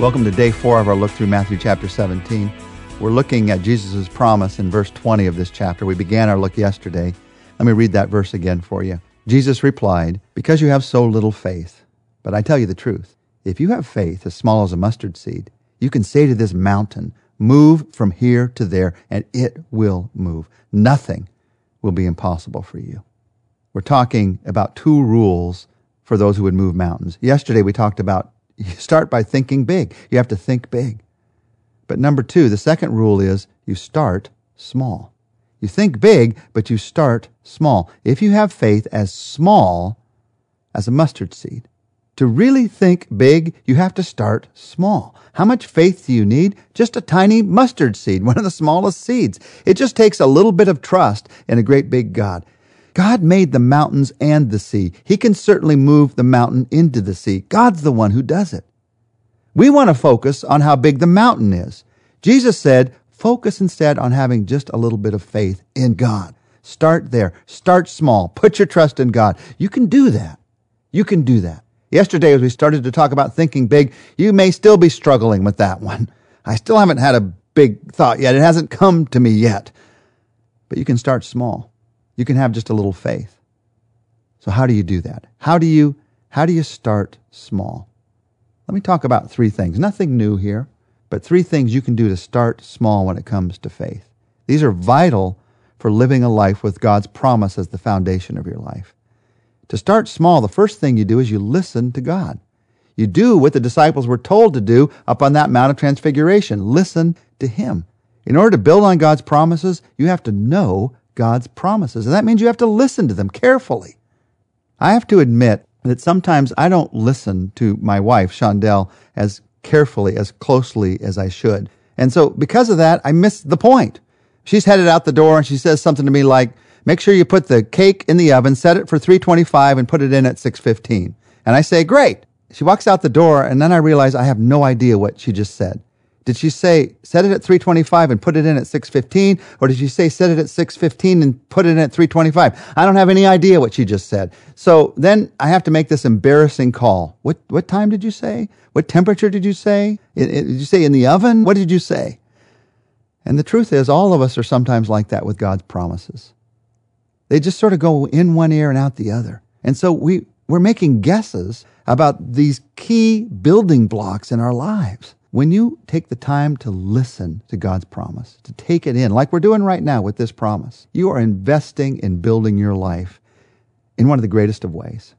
Welcome to day four of our look through Matthew chapter 17. We're looking at Jesus' promise in verse 20 of this chapter. We began our look yesterday. Let me read that verse again for you. Jesus replied, Because you have so little faith. But I tell you the truth. If you have faith as small as a mustard seed, you can say to this mountain, Move from here to there, and it will move. Nothing will be impossible for you. We're talking about two rules for those who would move mountains. Yesterday we talked about you start by thinking big. You have to think big. But number two, the second rule is you start small. You think big, but you start small. If you have faith as small as a mustard seed, to really think big, you have to start small. How much faith do you need? Just a tiny mustard seed, one of the smallest seeds. It just takes a little bit of trust in a great big God. God made the mountains and the sea. He can certainly move the mountain into the sea. God's the one who does it. We want to focus on how big the mountain is. Jesus said, focus instead on having just a little bit of faith in God. Start there. Start small. Put your trust in God. You can do that. You can do that. Yesterday, as we started to talk about thinking big, you may still be struggling with that one. I still haven't had a big thought yet. It hasn't come to me yet. But you can start small you can have just a little faith. So how do you do that? How do you how do you start small? Let me talk about three things. Nothing new here, but three things you can do to start small when it comes to faith. These are vital for living a life with God's promise as the foundation of your life. To start small, the first thing you do is you listen to God. You do what the disciples were told to do up on that Mount of Transfiguration. Listen to Him. In order to build on God's promises, you have to know God's promises. And that means you have to listen to them carefully. I have to admit that sometimes I don't listen to my wife, Shondell, as carefully, as closely as I should. And so because of that, I miss the point. She's headed out the door and she says something to me like, make sure you put the cake in the oven, set it for 325 and put it in at 615. And I say, great. She walks out the door and then I realize I have no idea what she just said. Did she say set it at 325 and put it in at 615 or did she say set it at 615 and put it in at 325? I don't have any idea what she just said. So then I have to make this embarrassing call. What what time did you say? What temperature did you say? did you say in the oven? What did you say? And the truth is all of us are sometimes like that with God's promises. They just sort of go in one ear and out the other. And so we we're making guesses about these key building blocks in our lives. When you take the time to listen to God's promise, to take it in, like we're doing right now with this promise, you are investing in building your life in one of the greatest of ways.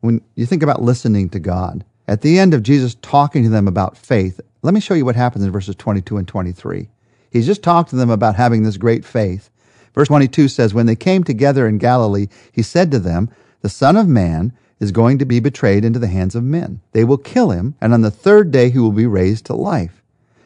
When you think about listening to God, at the end of Jesus talking to them about faith, let me show you what happens in verses 22 and 23. He's just talked to them about having this great faith. Verse 22 says, When they came together in Galilee, he said to them, The Son of Man is going to be betrayed into the hands of men. They will kill him, and on the third day he will be raised to life.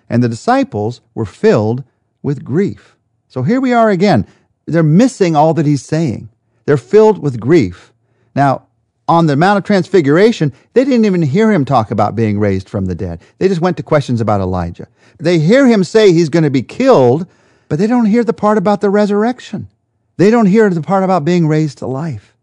And the disciples were filled with grief. So here we are again. They're missing all that he's saying. They're filled with grief. Now, on the Mount of Transfiguration, they didn't even hear him talk about being raised from the dead. They just went to questions about Elijah. They hear him say he's going to be killed, but they don't hear the part about the resurrection. They don't hear the part about being raised to life.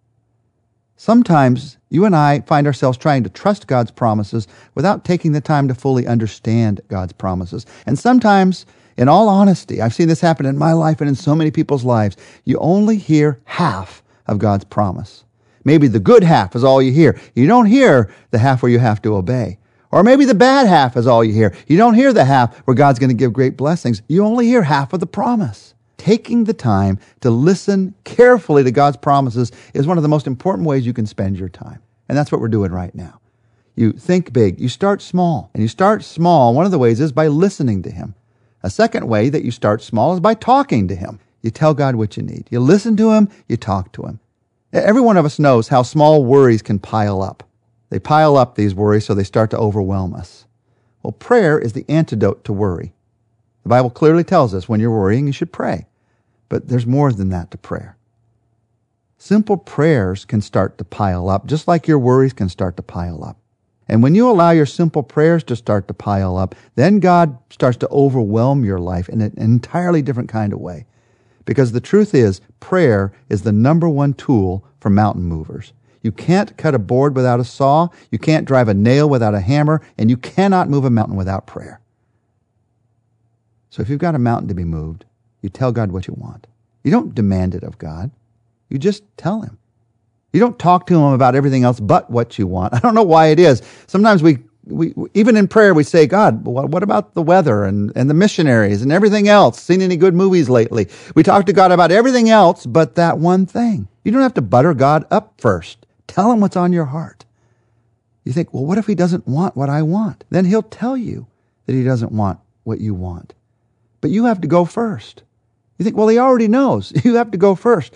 Sometimes you and I find ourselves trying to trust God's promises without taking the time to fully understand God's promises. And sometimes, in all honesty, I've seen this happen in my life and in so many people's lives, you only hear half of God's promise. Maybe the good half is all you hear. You don't hear the half where you have to obey. Or maybe the bad half is all you hear. You don't hear the half where God's going to give great blessings. You only hear half of the promise taking the time to listen carefully to God's promises is one of the most important ways you can spend your time. And that's what we're doing right now. You think big, you start small. And you start small, one of the ways is by listening to Him. A second way that you start small is by talking to Him. You tell God what you need. You listen to Him, you talk to Him. Every one of us knows how small worries can pile up. They pile up these worries so they start to overwhelm us. Well, prayer is the antidote to worry. The Bible clearly tells us when you're worrying, you should pray. But there's more than that to prayer. Simple prayers can start to pile up, just like your worries can start to pile up. And when you allow your simple prayers to start to pile up, then God starts to overwhelm your life in an entirely different kind of way. Because the truth is, prayer is the number one tool for mountain movers. You can't cut a board without a saw. You can't drive a nail without a hammer. And you cannot move a mountain without prayer. So if you've got a mountain to be moved, you tell God what you want. You don't demand it of God. You just tell him. You don't talk to him about everything else but what you want. I don't know why it is. Sometimes we we, even in prayer, we say, God, what about the weather and, and the missionaries and everything else? Seen any good movies lately? We talk to God about everything else but that one thing. You don't have to butter God up first. Tell him what's on your heart. You think, well, what if he doesn't want what I want? Then he'll tell you that he doesn't want what you want. But you have to go first. You think, well, he already knows. You have to go first.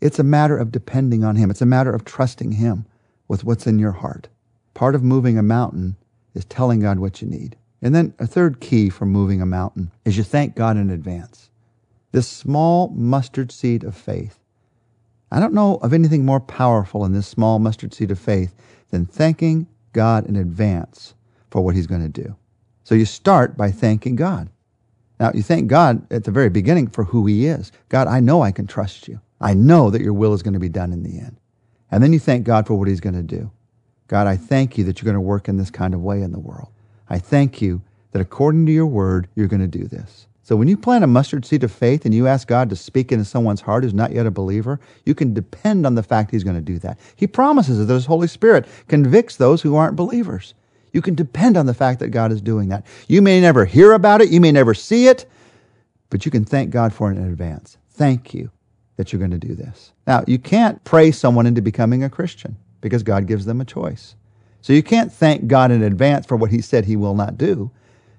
It's a matter of depending on him. It's a matter of trusting him with what's in your heart. Part of moving a mountain is telling God what you need. And then a third key for moving a mountain is you thank God in advance. This small mustard seed of faith. I don't know of anything more powerful in this small mustard seed of faith than thanking God in advance for what he's going to do. So you start by thanking God. Now, you thank God at the very beginning for who he is. God, I know I can trust you. I know that your will is going to be done in the end. And then you thank God for what he's going to do. God, I thank you that you're going to work in this kind of way in the world. I thank you that according to your word, you're going to do this. So when you plant a mustard seed of faith and you ask God to speak into someone's heart who's not yet a believer, you can depend on the fact he's going to do that. He promises that his Holy Spirit convicts those who aren't believers. You can depend on the fact that God is doing that. You may never hear about it, you may never see it, but you can thank God for it in advance. Thank you that you're going to do this. Now, you can't pray someone into becoming a Christian because God gives them a choice. So you can't thank God in advance for what he said he will not do,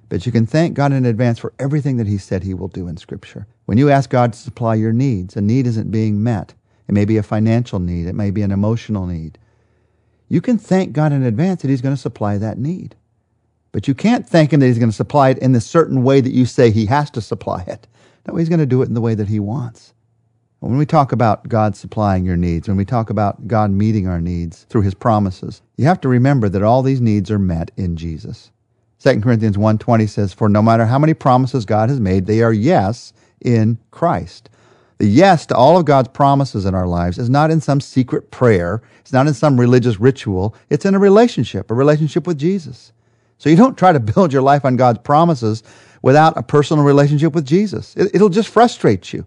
but you can thank God in advance for everything that he said he will do in Scripture. When you ask God to supply your needs, a need isn't being met. It may be a financial need, it may be an emotional need. You can thank God in advance that he's going to supply that need. But you can't thank him that he's going to supply it in the certain way that you say he has to supply it. No, he's going to do it in the way that he wants. When we talk about God supplying your needs, when we talk about God meeting our needs through his promises, you have to remember that all these needs are met in Jesus. 2 Corinthians 1:20 says, "For no matter how many promises God has made, they are yes in Christ." The yes to all of God's promises in our lives is not in some secret prayer, it's not in some religious ritual, it's in a relationship, a relationship with Jesus. So you don't try to build your life on God's promises without a personal relationship with Jesus. It'll just frustrate you.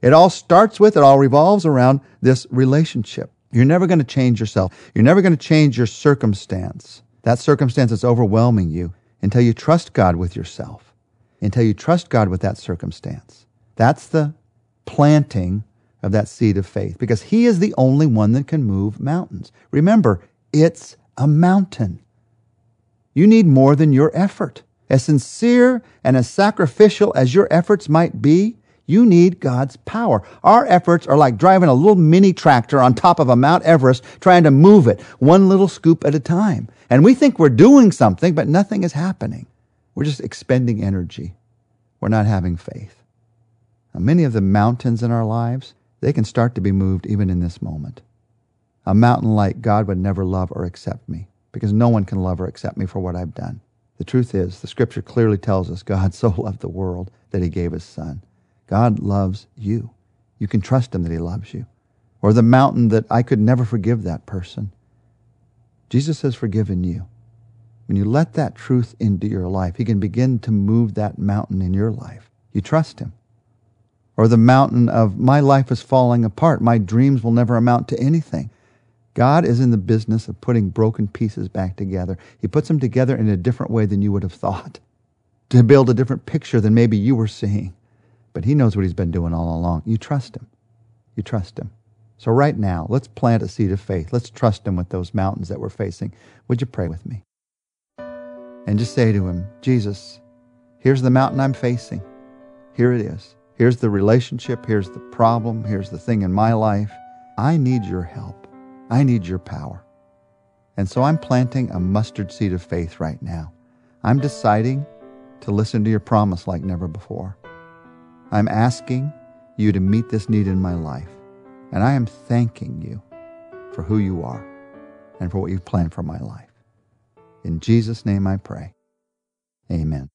It all starts with, it all revolves around this relationship. You're never going to change yourself. You're never going to change your circumstance. That circumstance is overwhelming you until you trust God with yourself, until you trust God with that circumstance. That's the planting of that seed of faith because He is the only one that can move mountains. Remember, it's a mountain. You need more than your effort. As sincere and as sacrificial as your efforts might be, you need God's power. Our efforts are like driving a little mini tractor on top of a Mount Everest trying to move it one little scoop at a time. And we think we're doing something, but nothing is happening. We're just expending energy. We're not having faith. Many of the mountains in our lives, they can start to be moved even in this moment. A mountain like God would never love or accept me because no one can love or accept me for what I've done. The truth is, the scripture clearly tells us God so loved the world that he gave his son. God loves you. You can trust him that he loves you. Or the mountain that I could never forgive that person. Jesus has forgiven you. When you let that truth into your life, he can begin to move that mountain in your life. You trust him. Or the mountain of my life is falling apart. My dreams will never amount to anything. God is in the business of putting broken pieces back together. He puts them together in a different way than you would have thought, to build a different picture than maybe you were seeing. But he knows what he's been doing all along. You trust him. You trust him. So right now, let's plant a seed of faith. Let's trust him with those mountains that we're facing. Would you pray with me? And just say to him, Jesus, here's the mountain I'm facing. Here it is. Here's the relationship. Here's the problem. Here's the thing in my life. I need your help. I need your power. And so I'm planting a mustard seed of faith right now. I'm deciding to listen to your promise like never before. I'm asking you to meet this need in my life. And I am thanking you for who you are and for what you've planned for my life. In Jesus' name I pray. Amen.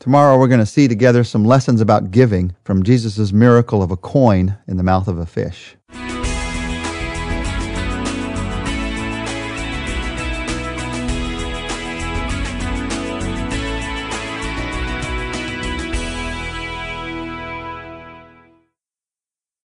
Tomorrow we're going to see together some lessons about giving from Jesus' miracle of a coin in the mouth of a fish.